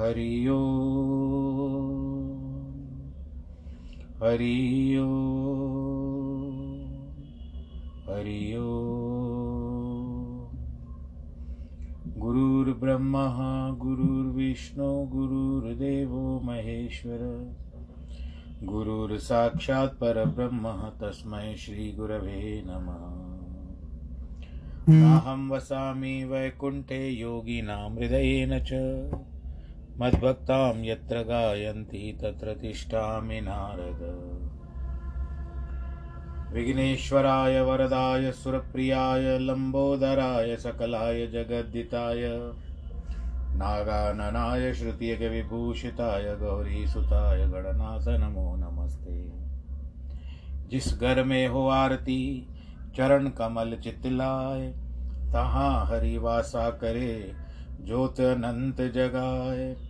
हरि ओ हरि ओ हरि ओ गुरुर्ब्रह्मा गुरुर्विष्णु गुरुर्देवो महेश्वर। गुरुर्साक्षात् परब्रह्म तस्मै श्रीगुरवे नमः। नाहं वसामि वैकुण्ठे योगिनां हृदयेन च। मद्भक्तां यत्र गायन्ति तत्र तिष्ठामि नारद। विघ्नेश्वराय, वरदाय, सुरप्रियाय, लम्बोदराय, सकलाय, जगद्दिताय, नागाननाय श्रुतियगविभूषिताय गौरीसुताय, गणनाथ नमो नमस्ते। जिस घर में हो आरती, चरण कमल चितलाय तहाँ हरिवासा करे, ज्योत अनंत जगाए।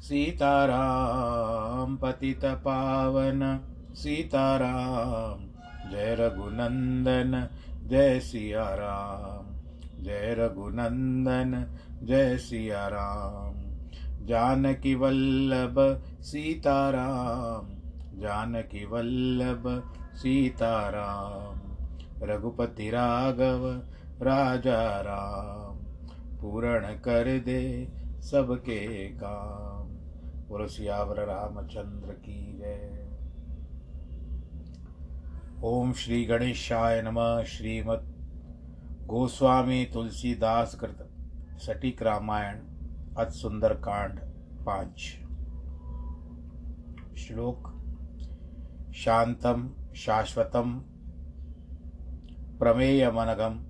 सीताराम पतित पावन। सीताराम, जय रघुनंदन, जय सिया राम जय रघुनंदन, जय सिया राम जानकी वल्लभ, सीताराम। जानकी वल्लभ, सीताराम। रघुपति राघव राजा राम पूर्ण कर दे सबके काम। बोलो रामचंद्र की जय। ओम श्री गणेशाय नमः, श्रीमद गोस्वामी तुलसीदास कृत सटीक रामायण अत सुंदर कांड पाँच। श्लोक, शांतम, शाश्वतम, प्रमेयमनगम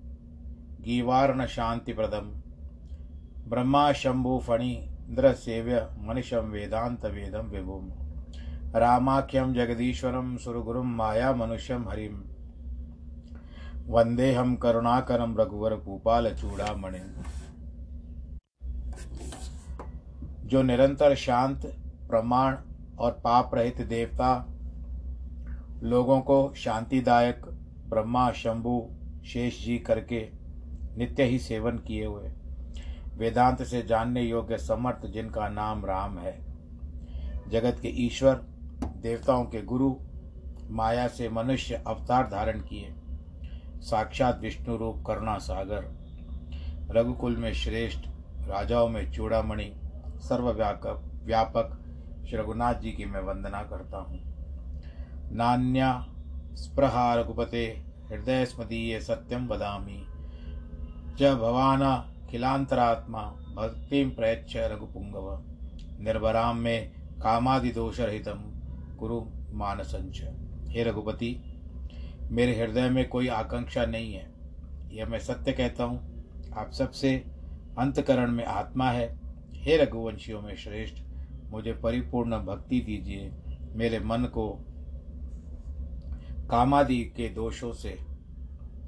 गीवार्ण शांतिप्रदम ब्रह्मा शंभु फणि इंद्रसेव्य मनिषं वेदान्तवेदं विभुं रामाख्यं जगदीश्वरं सुरगुरुं मायामनुष्यं हरिं वन्देऽहं करुणाकरं रघुवरभूपालचूडामणिं जो निरंतर शांत, प्रमाण और पाप रहित देवता, लोगों को शांतिदायक ब्रह्मा, शंभु, शेष जी करके नित्य ही सेवन किए हुए। वेदांत से जानने योग्य समर्थ जिनका नाम राम है। जगत के ईश्वर, देवताओं के गुरु, माया से मनुष्य अवतार धारण किए। साक्षात विष्णु रूप करुणा सागर। रघुकुल में श्रेष्ठ, राजाओं में चूड़ामणि, सर्वव्यापक, व्यापक। श्री रघुनाथ जी की मैं वंदना करता हूँ। नान्या स्पृहा रघुपते, हृदय स्मदीय सत्यम वदामी। च भवाना। खिलांतरात्मा भक्तिम प्रयच्छ रघुपुंगव। निर्भराम में कामादिदोषरहितम कुरु मानसंच हे रघुपति, मेरे हृदय में कोई आकांक्षा नहीं है। यह मैं सत्य कहता हूँ। आप सबसे अंतकरण में आत्मा है। हे रघुवंशियों में श्रेष्ठ, मुझे परिपूर्ण भक्ति दीजिए। मेरे मन को कामादि के दोषों से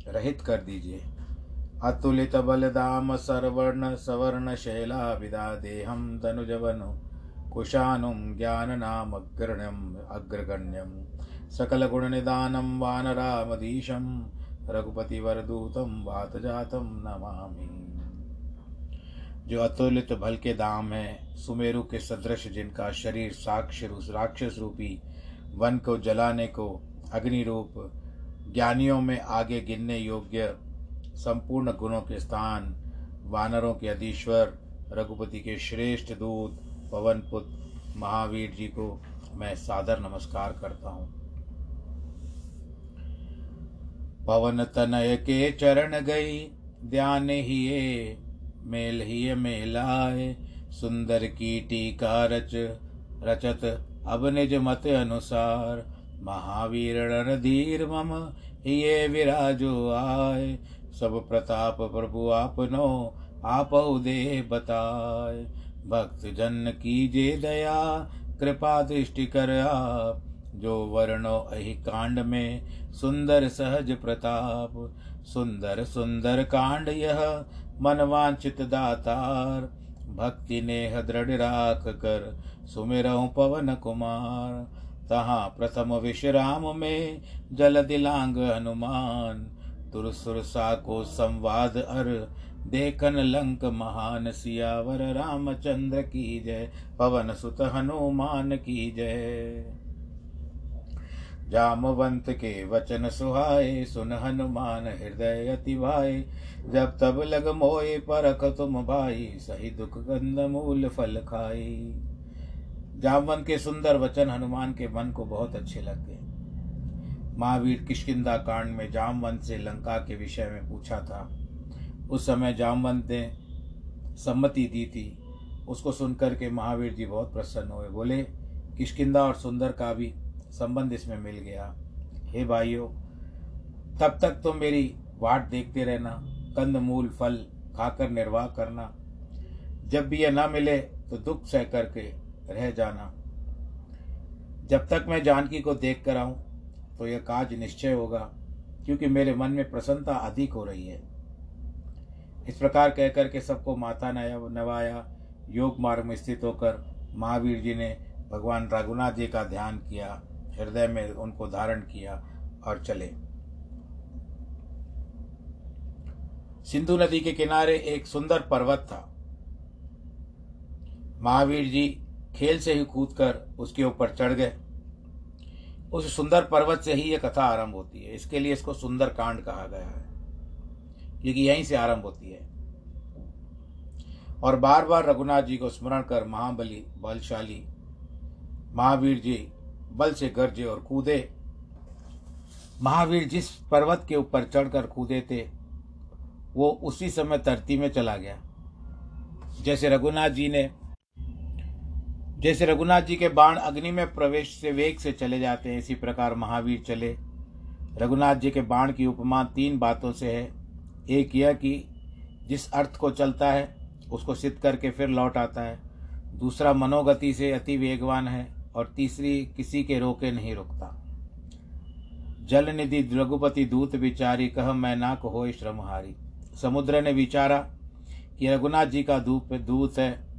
रहित कर दीजिए। अतुलित बलदाम सर्वर्ण सवर्ण शैला विदा देहम तनुजवन कुशानुम ज्ञान नाम अग्रण्यम अग्रगण्यम सकल गुण निदानम वानरामधीशम रघुपति वरदूतम वात जातम नमामि। जो अतुलित भल के दाम है, सुमेरु के सदृश जिनका शरीर साक्ष राक्षस रूपी वन को जलाने को अग्नि रूप ज्ञानियों में आगे गिनने योग्य संपूर्ण गुणों के स्थान, वानरों के अधीश्वर, रघुपति के श्रेष्ठ दूत, पवन पुत्र, महावीर जी को मैं सादर नमस्कार करता हूँ। पवन तनय के चरण गई, ध्यान ही मेल ही मेलाए सुंदर की टीका रच, रचत अब निज मत अनुसार, महावीर रणधीर मम, ये विराजो आय सब प्रताप प्रभु आपनो आप दे बताय भक्त जन कीजे दया, कृपा दृष्टि कर आप। जो वर्णो अहि कांड में, सुंदर सहज प्रताप। सुंदर सुंदर कांड यह मनवांचित दातार। भक्ति नेह दृढ़ राख कर, सुमिरहु पवन कुमार। तहाँ प्रथम विश्राम में, जल दिलांग हनुमान। तुरसुरसा को संवाद अर देखन लंक महान सियावर रामचंद्र की जय, पवन सुत हनुमान की जय। जामवंत के वचन सुहाए, सुन हनुमान हृदय अति भाई जब तब लग मोए परख तुम भाई, सही दुख गंध मूल फल खाई जामवंत के सुंदर वचन हनुमान के मन को बहुत अच्छे लग गए। महावीर किशकिंदा कांड में जामवंत से लंका के विषय में पूछा था। उस समय जामवंत ने सम्मति दी थी। उसको सुनकर के महावीर जी बहुत प्रसन्न हुए। बोले किशकिंदा और सुंदर का भी संबंध इसमें मिल गया। हे भाइयों, तब तक तो मेरी वाट देखते रहना, कंद, मूल, फल खाकर निर्वाह करना, जब भी यह ना मिले तो दुख सह करके रह जाना। जब तक मैं जानकी को देख कर आऊँ तो यह काज निश्चय होगा, क्योंकि मेरे मन में प्रसन्नता अधिक हो रही है। इस प्रकार कहकर के सबको माता नवाया, योग मार्ग में स्थित होकर महावीर जी ने भगवान रघुनाथ जी का ध्यान किया, हृदय में उनको धारण किया और चले। सिंधु नदी के किनारे एक सुंदर पर्वत था। महावीर जी खेल से ही कूदकर उसके ऊपर चढ़ गए। उस सुंदर पर्वत से ही यह कथा आरंभ होती है। इसके लिए इसको सुंदर कांड कहा गया है। क्योंकि यहीं से आरंभ होती है। और बार बार रघुनाथ जी को स्मरण कर महाबली, बलशाली महावीर जी, बल से गरजे और कूदे। महावीर जिस पर्वत के ऊपर चढ़कर कूदे थे, वो उसी समय धरती में चला गया। जैसे रघुनाथ जी ने जैसे रघुनाथ जी के बाण अग्नि में प्रवेश से वेग से चले जाते हैं, इसी प्रकार महावीर चले। रघुनाथ जी के बाण की उपमा तीन बातों से है। एक यह कि जिस अर्थ को चलता है, उसको सिद्ध करके फिर लौट आता है। दूसरा मनोगति से अति वेगवान है और तीसरी किसी के रोके नहीं रुकता। जल निधि रघुपति दूत विचारी, कह मैं ना को श्रमहारी समुद्र ने विचारा कि रघुनाथ जी का दूत दूत है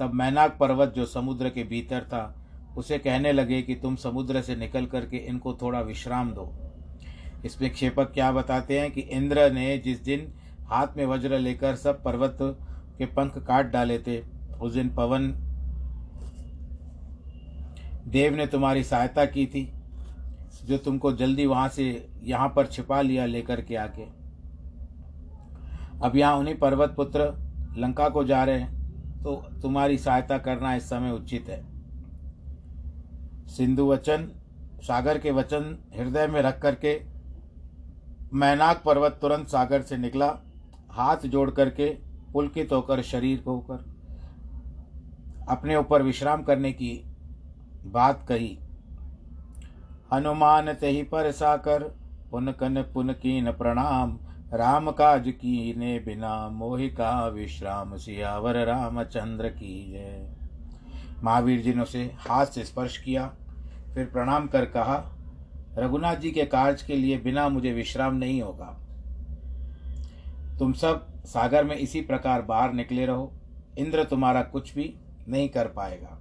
तब मैनाक पर्वत जो समुद्र के भीतर था, उसे कहने लगे कि तुम समुद्र से निकल करके इनको थोड़ा विश्राम दो। इसमें क्षेपक क्या बताते हैं कि इंद्र ने जिस दिन हाथ में वज्र लेकर सब पर्वत के पंख काट डाले थे, उस दिन पवन देव ने तुम्हारी सहायता की थी, जो तुमको जल्दी वहाँ से यहाँ पर छिपा लिया लेकर के आके। अब यहाँ उन्हीं पर्वत पुत्र लंका को जा रहे हैं। तो तुम्हारी सहायता करना इस समय उचित है। सिंधु वचन, सागर के वचन हृदय में रख करके, मैनाक पर्वत तुरंत सागर से निकला। हाथ जोड़ करके पुलकित होकर शरीर को होकर अपने ऊपर विश्राम करने की बात कही। हनुमान तही पर साकर पुन कन पुन कीन प्रणाम। राम काज की ने बिना मोहिका विश्राम, सियावर रामचंद्र की जय। महावीर जी ने उसे हाथ से स्पर्श किया, फिर प्रणाम कर कहा, रघुनाथ जी के कार्य के लिए बिना मुझे विश्राम नहीं होगा। तुम सब सागर में इसी प्रकार बाहर निकले रहो, इंद्र तुम्हारा कुछ भी नहीं कर पाएगा।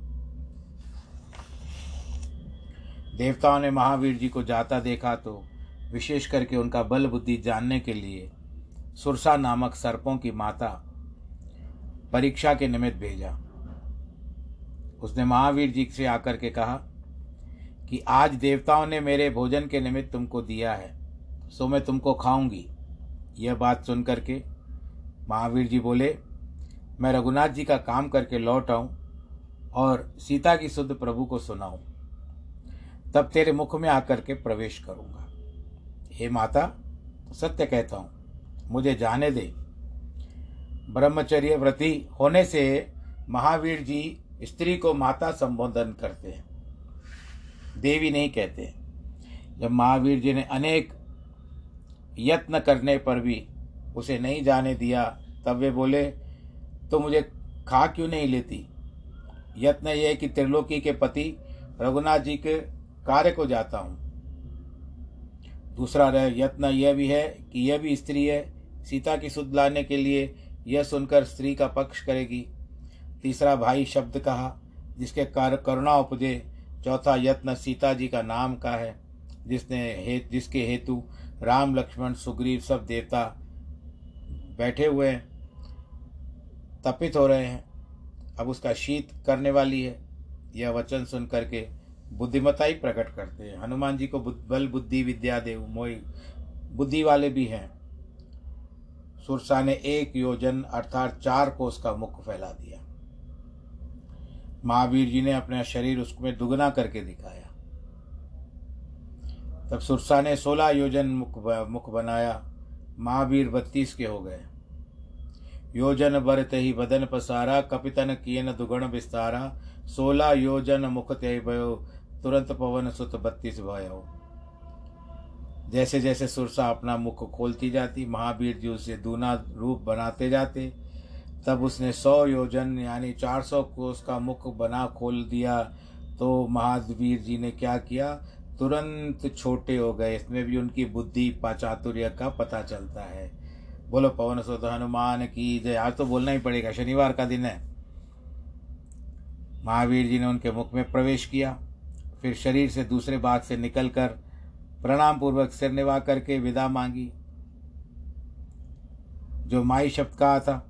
देवताओं ने महावीर जी को जाता देखा तो विशेष करके उनका बल बुद्धि जानने के लिए सुरसा नामक सर्पों की माता परीक्षा के निमित्त भेजा। उसने महावीर जी से आकर के कहा कि आज देवताओं ने मेरे भोजन के निमित्त तुमको दिया है सो मैं तुमको खाऊँगी। यह बात सुन करके महावीर जी बोले, मैं रघुनाथ जी का काम करके लौट आऊँ और सीता की शुद्ध प्रभु को सुनाऊं। तब तेरे मुख में आकर के प्रवेश करूँगा। हे माता, सत्य कहता हूँ, मुझे जाने दे। ब्रह्मचर्य व्रति होने से महावीर जी स्त्री को माता संबोधन करते हैं। देवी नहीं कहते। जब महावीर जी ने अनेक यत्न करने पर भी उसे नहीं जाने दिया, तब वे बोले तो मुझे खा क्यों नहीं लेती? यत्न यह कि त्रिलोकी के पति रघुनाथ जी के कार्य को जाता हूँ। दूसरा रह यत्न यह भी है कि यह भी स्त्री है। सीता की सुध लाने के लिए यह सुनकर स्त्री का पक्ष करेगी। तीसरा भाई शब्द कहा, जिसके कार, करुणा उपजे, चौथा यत्न सीता जी का नाम का है। जिसने हे, जिसके हेतु राम, लक्ष्मण, सुग्रीव सब देवता बैठे हुए हैं, तपित हो रहे हैं। अब उसका शीत करने वाली है। यह वचन सुन करके बुद्धिमता ही प्रकट करते हैं। हनुमान जी को बल, बुद्धि, विद्या, देव मोई बुद्धि वाले भी हैं। सुरसा ने एक योजन अर्थात चार को उसका मुख फैला दिया। महावीर जी ने अपना शरीर उसमें दुगना करके दिखाया। तब सुरसा ने सोलह योजन मुख मुख बनाया। महावीर बत्तीस के हो गए। योजन बरत ही बदन पसारा, कपितन कियन दुगण विस्तारा। सोलह योजन मुख ते भयो तुरंत पवन सुत बत्तीस भयो जैसे जैसे सुरसा अपना मुख खोलती जाती, महावीर जी उसे दूना रूप बनाते जाते, तब उसने सौ योजन, यानी चार सौ का मुख बना खोल दिया तो महावीर जी ने क्या किया? तुरंत छोटे हो गए। इसमें भी उनकी बुद्धि, पाचातुर्य का पता चलता है। बोलो, पवन सुत, हनुमान की जय। आज तो बोलना ही पड़ेगा, शनिवार का दिन है। महावीर जी ने उनके मुख में प्रवेश किया। फिर शरीर से दूसरे भाग से निकलकर प्रणाम पूर्वक सिर निभा करके विदा मांगी। जो माई शब्द कहा था,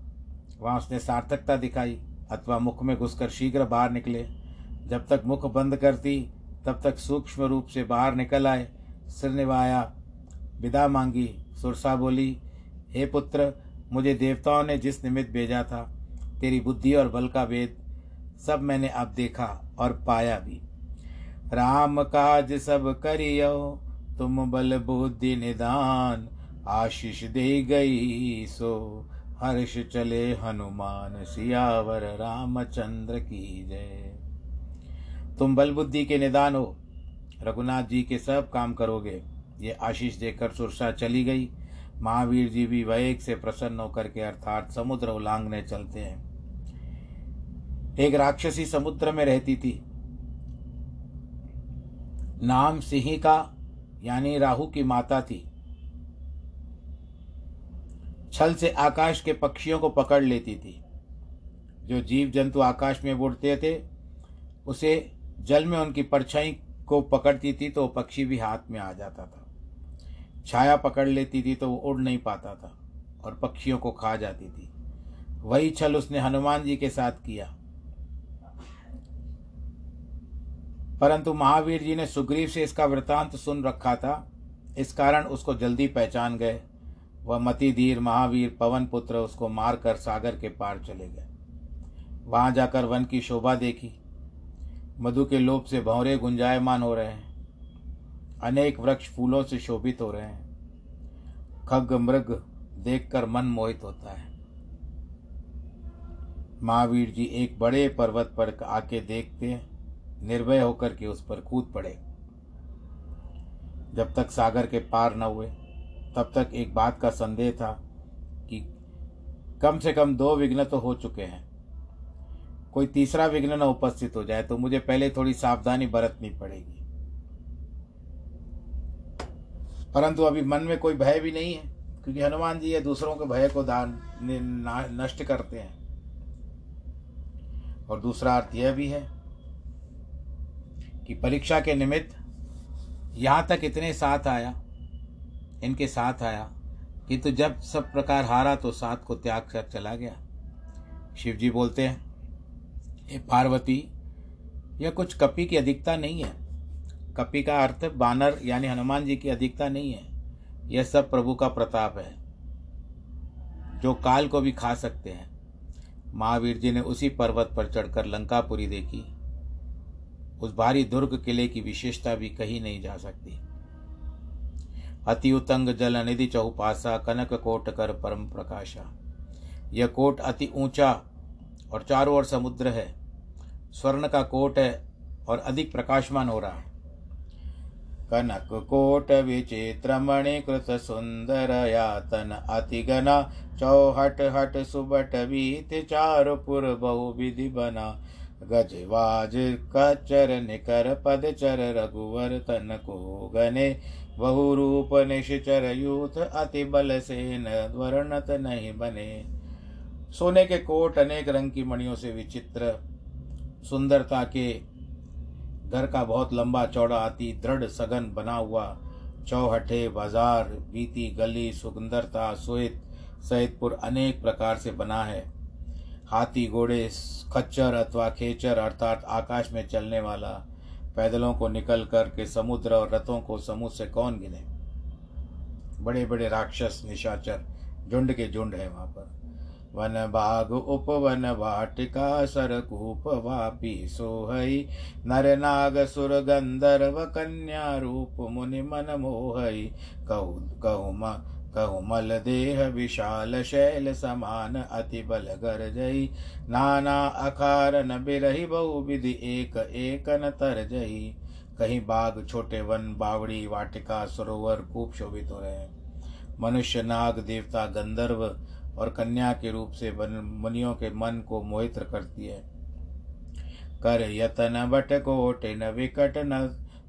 वहाँ उसने सार्थकता दिखाई, अथवा मुख में घुसकर शीघ्र बाहर निकले। जब तक मुख बंद करती, तब तक सूक्ष्म रूप से बाहर निकल आए, सिर निभाया विदा मांगी। सुरसा बोली, हे पुत्र, मुझे देवताओं ने जिस निमित्त भेजा था, तेरी बुद्धि और बल का वेद सब मैंने अब देखा और पाया भी। राम काज सब करियो, तुम बल बुद्धि निदान, आशीष दे गई सो। हर्ष चले हनुमान, सियावर रामचंद्र की जय। तुम बल बुद्धि के निदान हो, रघुनाथ जी के सब काम करोगे। ये आशीष देकर सुरसा चली गई। महावीर जी भी वेग से प्रसन्न होकर के अर्थात समुद्र उलांगने चलते हैं। एक राक्षसी समुद्र में रहती थी। नाम सिंह का, यानी राहु की माता थी। छल से आकाश के पक्षियों को पकड़ लेती थी। जो जीव जंतु आकाश में उड़ते थे, उसे जल में उनकी परछाई को पकड़ती थी तो पक्षी भी हाथ में आ जाता था। छाया पकड़ लेती थी तो वो उड़ नहीं पाता था और पक्षियों को खा जाती थी। वही छल उसने हनुमान जी के साथ किया। परंतु महावीर जी ने सुग्रीव से इसका वृतांत सुन रखा था। इस कारण उसको जल्दी पहचान गए। वह मति धीर महावीर पवन पुत्र उसको मारकर सागर के पार चले गए। वहाँ जाकर वन की शोभा देखी। मधु के लोभ से भौरे गुंजायमान हो रहे हैं। अनेक वृक्ष फूलों से शोभित हो रहे हैं। खग मृग देखकर मन मोहित होता है। महावीर जी एक बड़े पर्वत पर आके देखते हैं। निर्भय होकर के उस पर कूद पड़े। जब तक सागर के पार न हुए, तब तक एक बात का संदेह था कि कम से कम दो विघ्न तो हो चुके हैं। कोई तीसरा विघ्न न उपस्थित हो जाए तो मुझे पहले थोड़ी सावधानी बरतनी पड़ेगी। परंतु अभी मन में कोई भय भी नहीं है, क्योंकि हनुमान जी ये दूसरों के भय को दान नष्ट करते हैं। और दूसरा अर्थ यह भी है कि परीक्षा के निमित्त यहाँ तक इतने साथ आया, इनके साथ आया किंतु तो जब सब प्रकार हारा तो साथ को त्याग कर चला गया। शिव जी बोलते हैं ये पार्वती, यह कुछ कपि की अधिकता नहीं है। कपि का अर्थ बानर यानी हनुमान जी की अधिकता नहीं है। यह सब प्रभु का प्रताप है, जो काल को भी खा सकते हैं। महावीर जी ने उसी पर्वत पर चढ़कर लंकापुरी देखी। उस भारी दुर्ग किले की विशेषता भी कही नहीं जा सकती। अति उतंग जल निधि चौपासा कनक कोट कर परम प्रकाशा। यह कोट अति ऊँचा और चारों ओर समुद्र है। स्वर्ण का कोट है और अधिक प्रकाशमान हो रहा है। कनक कोट विचित्र मणिकृत सुंदर यातन अति घना, चौहट हट सुबट बीत चारुपुर बहु विधि गजवाज कचर निकर पद चर रघुवर तन को गने। बहु रूप निश्चर यूथ अति बल से वर्णत नहीं बने। सोने के कोट अनेक रंग की मणियों से विचित्र। सुंदरता के घर का बहुत लंबा चौड़ा अति दृढ़ सघन बना हुआ। चौहटे बाज़ार, बीती गली सुंदरता सुहित सहितपुर अनेक प्रकार से बना है। हाथी, घोड़े, खच्चर अथवा खेचर अर्थात आकाश में चलने वाला पैदलों को निकल कर के समुद्र और रथों को समूह से कौन गिने? बड़े बड़े राक्षस, निशाचर, झुंड के झुंड है वहाँ पर। वन बाग उपवन वाटिका, सरकूप वापी, सोहई, नर नाग, सुर गंधर्व, कन्या रूप, मुनि मन मोहई, कहु कहु कहमल देह विशाल शैल समान अति बल गर जई नाना अखार न बिरही बहु विधि एक एक न तर जई कहीं बाग छोटे वन बावड़ी वाटिका सरोवर खूब शोभित हो रहे हैं। मनुष्य, नाग, देवता, गंधर्व और कन्या के रूप से मुनियों के मन को मोहित करती है। कर यतन बट कोट न विकट न,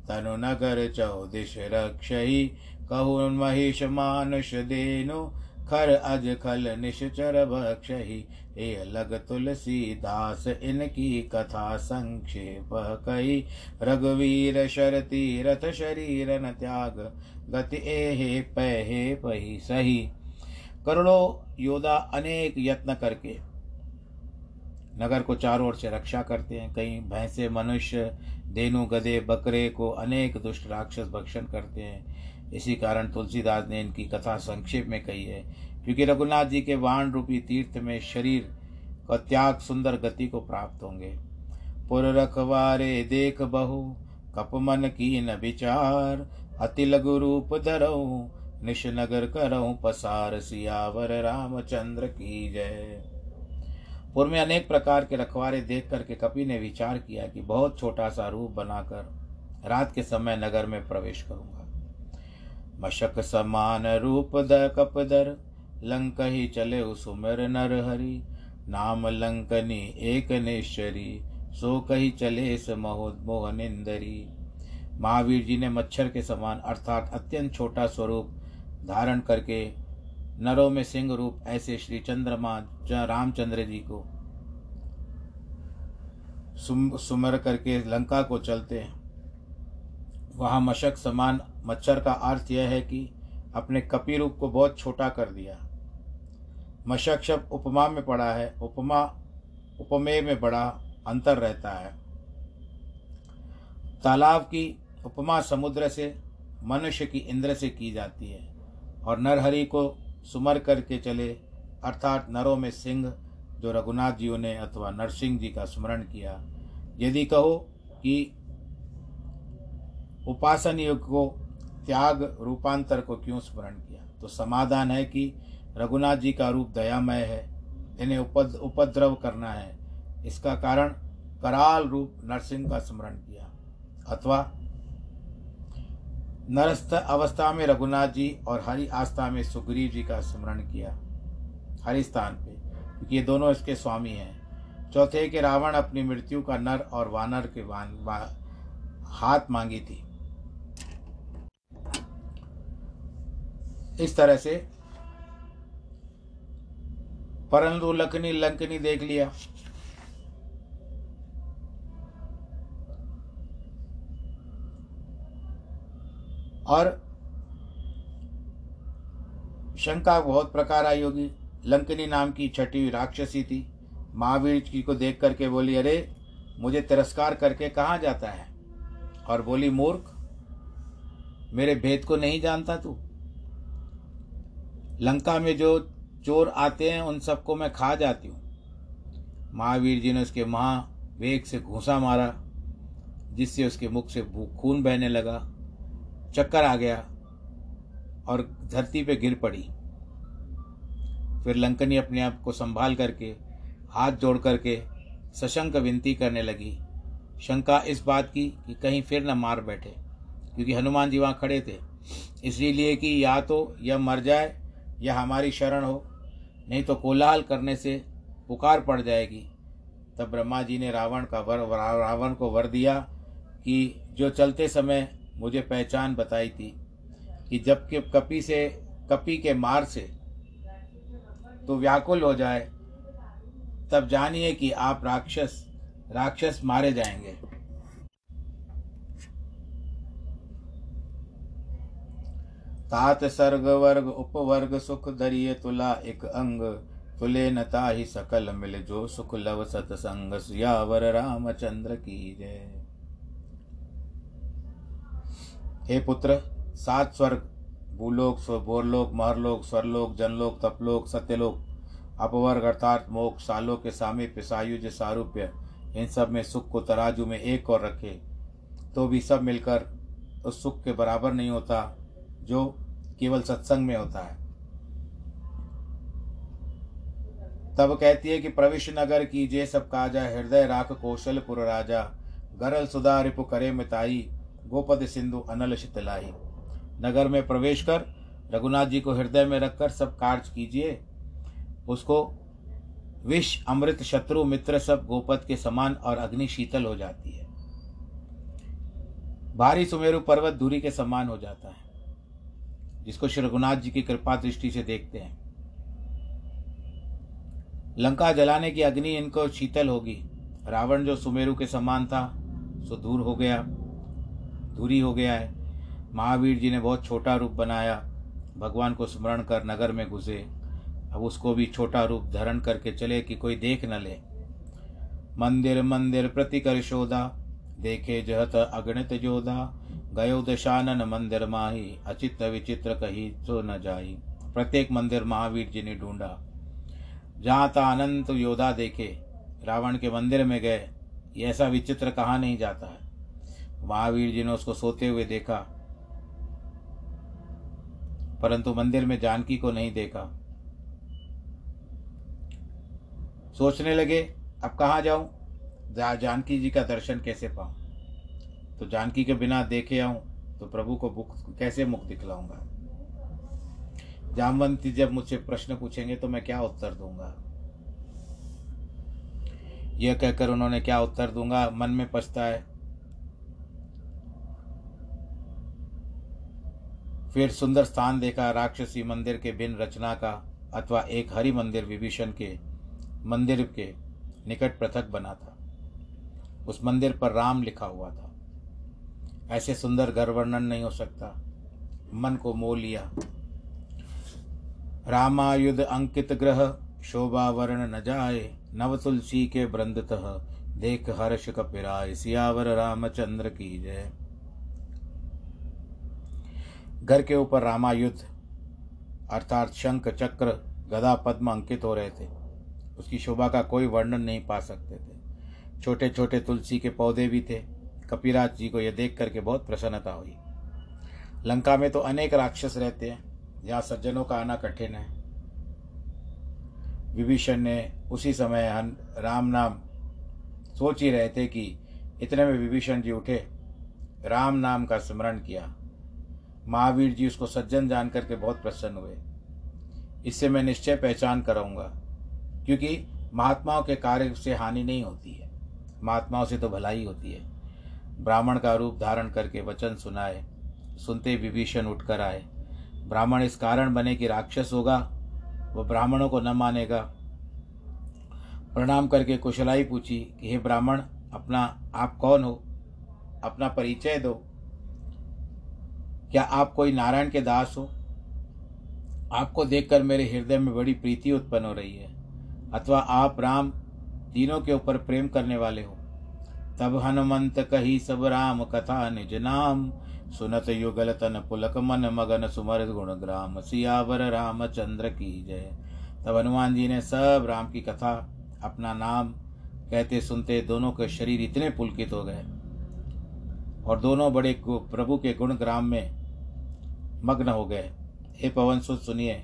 तनु नगर चौदिश रक्षही। कहु महिष मानुष देनु, खर अज खल निश्चर भक्षही। ए लग तुलसी दास, इनकी कथा संक्षेप कही। रघुवीर शर तीरथ शरीर न त्याग, गति ए पहे पही सही। करोड़ों योद्धा अनेक यत्न करके नगर को चारों ओर से रक्षा करते हैं। कहीं भैंसे मनुष्य, देनु गधे बकरे को अनेक दुष्ट राक्षस भक्षण करते हैं। इसी कारण तुलसीदास ने इनकी कथा संक्षेप में कही है। क्योंकि रघुनाथ जी के वाण रूपी तीर्थ में शरीर का त्याग सुंदर गति को प्राप्त होंगे। पुर रखवारे देख बहु, कप मन की न विचार, अति लघु रूप धरो निश नगर करऊं, पसार सियावर रामचंद्र की जय। पूर्व में अनेक प्रकार के रखवारे देख करके कपि ने विचार किया कि बहुत छोटा सा रूप बनाकर रात के समय नगर में प्रवेश करूँगा। मशक समान रूप द कपदर लंक ही चले सुमर नर हरि नाम लंकनी एक निश्चरी सो कही चले स मोहनिंदरी महावीर जी ने मच्छर के समान, अर्थात अत्यंत छोटा स्वरूप धारण करके नरों में सिंह रूप ऐसे श्री चंद्रमा रामचंद्र जी को सुम, सुमर करके लंका को चलते, वहाँ मशक समान मच्छर का अर्थ यह है कि अपने कपि रूप को बहुत छोटा कर दिया। मशक शब्द उपमा में पड़ा है, उपमा, उपमेय में बड़ा अंतर रहता है। तालाब की उपमा समुद्र से, मनुष्य की इंद्र से की जाती है और नरहरि को सुमर करके चले, अर्थात नरों में सिंह, जो रघुनाथ जी ने अथवा नरसिंह जी का स्मरण किया। यदि कहो कि उपासन युग को त्याग रूपांतर को क्यों स्मरण किया? तो समाधान है कि रघुनाथ जी का रूप दयामय है इन्हें उपद उपद्रव करना है। इसका कारण कराल रूप नरसिंह का स्मरण किया। अथवा नरस्थ अवस्था में रघुनाथ जी और हरि आस्था में सुग्रीव जी का स्मरण किया हरि स्थान पे क्योंकि ये दोनों इसके स्वामी हैं। चौथे के रावण अपनी मृत्यु का नर और वानर के वान, वा, हाथ मांगी थी। इस तरह से। परंतु लखनी लंकनी देख लिया। और शंका बहुत प्रकार आई होगी। लंकनी नाम की छठी राक्षसी थी। महावीर जी को देख करके बोली, अरे, मुझे तिरस्कार करके कहाँ जाता है? और बोली, मूर्ख, मेरे भेद को नहीं जानता तू। लंका में जो चोर आते हैं, उन सबको मैं खा जाती हूँ। महावीर जी ने उसके महावेग से घूसा मारा, जिससे उसके मुख से खून बहने लगा, चक्कर आ गया और धरती पे गिर पड़ी। फिर लंकनी अपने आप को संभाल करके, हाथ जोड़ करके सशंक विनती करने लगी। शंका इस बात की कि कहीं फिर न मार बैठे, क्योंकि हनुमान जी वहाँ खड़े थे। इसलिए कि या तो यह मर जाए या हमारी शरण हो। नहीं तो कोलाहल करने से पुकार पड़ जाएगी। तब ब्रह्मा जी ने रावण का वर रावण को वर दिया कि जो चलते समय मुझे पहचान बताई थी कि जब के कपी से, कपी के मार से तो व्याकुल हो जाए, तब जानिए कि आप राक्षस राक्षस मारे जाएँगे। तात सर्ग वर्ग, उपवर्ग, सुख धरिय तुला एक अंग। तुले नता ही सकल मिल, जो सुख लव सतसंग। सियावर रामचंद्र की जय। हे पुत्र, सात स्वर्ग। भूलोक बोरलोक महरलोक स्वरलोक जनलोक, तपलोक, सत्यलोक। अपवर्ग अर्थात मोक्ष। सालों के सामीप्य सायुज सारूप्य। इन सब में सुख को तराजू में एक और रखे। तो भी सब मिलकर उस सुख के बराबर नहीं होता। जो केवल सत्संग में होता है। तब कहती है कि प्रविश नगर की कीजिए सब काजा, हृदय राख कौशलपुर राजा, गरल सुधा रिपु करे मिताई, गोपद सिंधु अनल शीतलाई नगर में प्रवेश कर, रघुनाथ जी को हृदय में रखकर सब कार्य कीजिए। उसको विष, अमृत, शत्रु, मित्र सब गोपद के समान और अग्नि शीतल हो जाती है। भारी सुमेरु पर्वत दूरी के समान हो जाता है। जिसको श्री रघुनाथ जी की कृपा दृष्टि से देखते हैं। लंका जलाने की अग्नि इनको शीतल होगी। रावण जो सुमेरु के समान था, सो दूर हो गया, दूरी हो गया है। महावीर जी ने बहुत छोटा रूप बनाया, भगवान को स्मरण कर नगर में घुसे। अब उसको भी छोटा रूप धारण करके चले कि कोई देख न ले। मंदिर मंदिर प्रतिकर शोधा, देखे जहत अगणित जोधा। गयो दशानन मंदिर माही, अचित विचित्र कही तो न जाई प्रत्येक मंदिर महावीर जी ने ढूंढा। जहाँ था अनंत योद्धा देखे, रावण के मंदिर में गए ऐसा विचित्र कहा नहीं जाता है। महावीर जी ने उसको सोते हुए देखा, परंतु मंदिर में जानकी को नहीं देखा। सोचने लगे, अब कहाँ जाऊँ? जानकी जी का दर्शन कैसे पाऊँ? तो जानकी के बिना देखे आऊँ तो प्रभु को कैसे मुख दिखलाऊँगा? जामवंती जब मुझसे प्रश्न पूछेंगे तो मैं क्या उत्तर दूँगा? यह कहकर उन्होंने क्या उत्तर दूँगा? मन में पछता है। फिर सुंदर स्थान देखा, राक्षसी मंदिर के भिन्न रचना का, अथवा एक हरि मंदिर विभीषण के, मंदिर के निकट पृथक बना था। उस मंदिर पर राम लिखा हुआ था। ऐसे सुंदर घर वर्णन नहीं हो सकता। मन को मोह लिया। रामायुध अंकित ग्रह, शोभा वर्ण न जाए, नव तुलसी के ब्रंदतः देख हर्ष कपिराय, सियावर रामचंद्र की जय। घर के ऊपर रामायुद्ध अर्थात शंख चक्र, गदा पद्म अंकित हो रहे थे। उसकी शोभा का कोई वर्णन नहीं पा सकते थे। छोटे छोटे तुलसी के पौधे भी थे। कपिराज जी को यह देख करके बहुत प्रसन्नता हुई। लंका में तो अनेक राक्षस रहते हैं जहाँ सज्जनों का आना कठिन है। विभीषण ने उसी समय हन राम नाम सोच ही रहे थे कि इतने में विभीषण जी उठे, राम नाम का स्मरण किया। महावीर जी उसको सज्जन जान करके बहुत प्रसन्न हुए। इससे मैं निश्चय पहचान कराऊँगा, क्योंकि महात्माओं के कार्य से हानि नहीं होती है। महात्माओं से तो भलाई होती है। ब्राह्मण का रूप धारण करके वचन सुनाए, सुनते विभीषण उठकर आए। ब्राह्मण इस कारण बने कि राक्षस होगा, वह ब्राह्मणों को न मानेगा। प्रणाम करके कुशलाई पूछी कि, हे ब्राह्मण, अपना आप कौन हो? अपना परिचय दो। क्या आप कोई नारायण के दास हो? आपको देखकर मेरे हृदय में बड़ी प्रीति उत्पन्न हो रही है, अथवा आप राम, तीनों के ऊपर प्रेम करने वाले हो? तब हनुमंत कही सब राम कथा निज नाम। सुनत युगल तन पुलक मन मगन सुमर गुण ग्राम। सियावर राम चंद्र की जय। तब हनुमान जी ने सब राम की कथा, अपना नाम, कहते सुनते दोनों के शरीर इतने पुलकित हो गए। और दोनों बड़े प्रभु के गुण ग्राम में मग्न हो गए। हे पवन सुत सुनिए।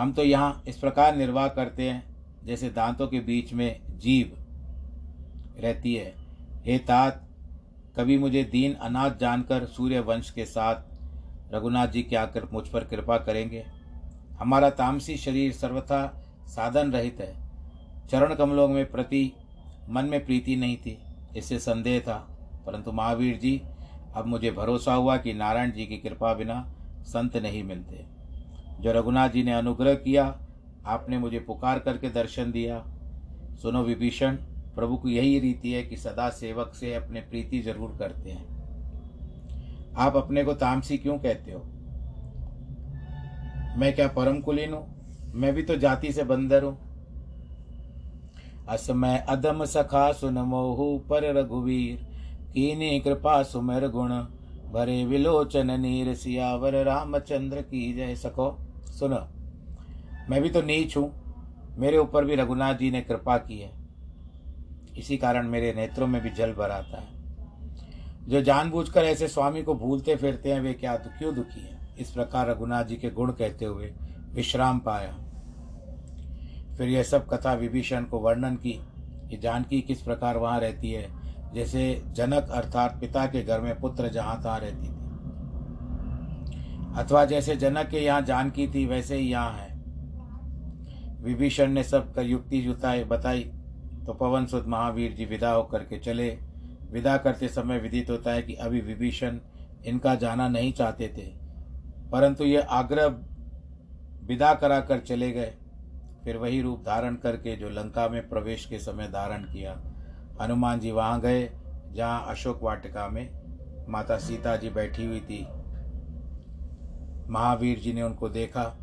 हम तो यहाँ इस प्रकार निर्वाह करते हैं, जैसे दांतों के बीच में जीव रहती है। हे तात, कभी मुझे दीन अनाथ जानकर सूर्य वंश के साथ रघुनाथ जी क्या कर मुझ पर कृपा करेंगे। हमारा तामसी शरीर सर्वथा साधन रहित है। चरण कमलों में प्रति मन में प्रीति नहीं थी, इससे संदेह था। परंतु महावीर जी, अब मुझे भरोसा हुआ कि नारायण जी की कृपा बिना संत नहीं मिलते। जो रघुनाथ जी ने अनुग्रह किया, आपने मुझे पुकार करके दर्शन दिया। सुनो विभीषण प्रभु की यही रीति है कि सदा सेवक से अपने प्रीति ज़रूर करते हैं। आप अपने को तामसी क्यों कहते हो? मैं क्या परम कुलीन हूँ? मैं भी तो जाति से बंदर हूँ। असमय अदम सखा सुन मोहु पर रघुवीर, कीनी कृपा सुमर गुण, भरे विलोचन नीर सियावर, रामचंद्र की जय सको सुनो, मैं भी तो नीच हूँ। मेरे ऊपर भी रघुनाथ जी ने कृपा की है। इसी कारण मेरे नेत्रों में भी जल भर आता है। जो जानबूझकर ऐसे स्वामी को भूलते फिरते हैं, वे क्या क्यों दुखी है? इस प्रकार रघुनाथ जी के गुण कहते हुए विश्राम पाया। फिर यह सब कथा विभीषण को वर्णन की कि जानकी किस प्रकार वहाँ रहती है। जैसे जनक अर्थात पिता के घर में पुत्र जहाँ तहां रहती थी। अथवा जैसे जनक के यहाँ जानकी थी, वैसे ही यहाँ है। विभीषण ने सब युक्ति जुताई बताई। तो पवन सुद महावीर जी विदा होकर के चले। विदा करते समय विदित होता है कि अभी विभीषण इनका जाना नहीं चाहते थे। परंतु ये आग्रह विदा करा कर चले गए। फिर वही रूप धारण करके जो लंका में प्रवेश के समय धारण किया। हनुमान जी वहाँ गए, जहाँ अशोक वाटिका में माता सीता जी बैठी हुई थी। महावीर जी ने उनको देखा,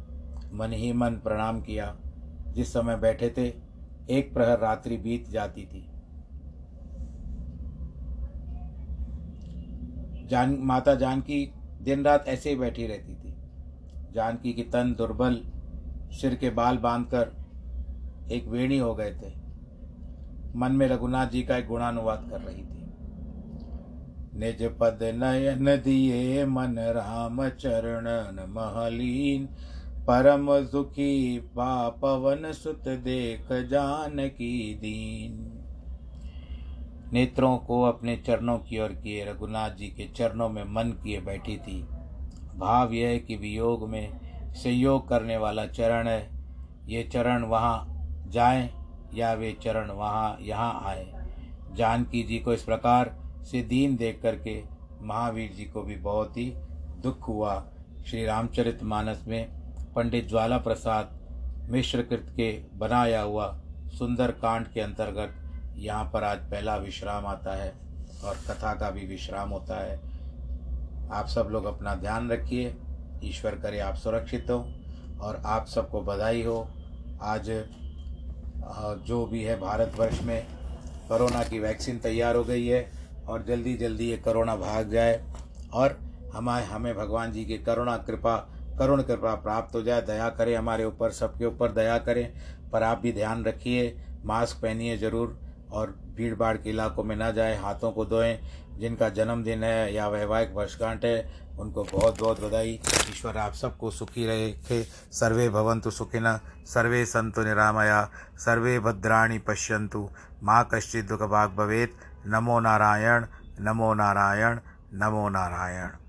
मन ही मन प्रणाम किया। जिस समय बैठे थे एक प्रहर रात्रि बीत जाती थी। जान, माता जानकी दिन रात ऐसे ही बैठी रहती थी। जानकी की तन दुर्बल, सिर के बाल बांधकर एक वेणी हो गए थे। मन में रघुनाथ जी का एक गुणानुवाद कर रही थी। निज पद नयन दिए मन राम चरण महलीन परम सुखी पवन सुत देख जान की दीन। नेत्रों को अपने चरणों की ओर किए रघुनाथ जी के चरणों में मन किए बैठी थी। भाव यह कि वियोग में संयोग करने वाला चरण है। ये चरण वहाँ जाए या वे चरण वहाँ यहाँ आए। जानकी जी को इस प्रकार से दीन देख करके महावीर जी को भी बहुत ही दुख हुआ। श्री रामचरित मानस में पंडित ज्वाला प्रसाद मिश्रकृत के बनाया हुआ सुंदर कांड के अंतर्गत यहाँ पर आज पहला विश्राम आता है और कथा का भी विश्राम होता है। आप सब लोग अपना ध्यान रखिए, ईश्वर करे आप सुरक्षित हो और आप सबको बधाई हो। आज जो भी है भारतवर्ष में, कोरोना की वैक्सीन तैयार हो गई है और जल्दी जल्दी ये कोरोना भाग जाए और हमारे, हमें भगवान जी की करुणा, कृपा करुण कृपा प्राप्त हो जाए, दया करें हमारे ऊपर, सबके ऊपर दया करें, पर आप भी ध्यान रखिए, मास्क पहनिए ज़रूर, और भीड़ भाड़ के इलाकों में ना जाए, हाथों को धोएँ, जिनका जन्मदिन है या वैवाहिक वर्षगांठ है, उनको बहुत बहुत बधाई, ईश्वर आप सबको सुखी रखे, सर्वे भवंतु सुखिन, सर्वे संतु निरामया, सर्वे भद्राणी पश्यंतु माँ कश्चित् दुख भाग भवेत्, नमो नारायण नमो नारायण नमो नारायण।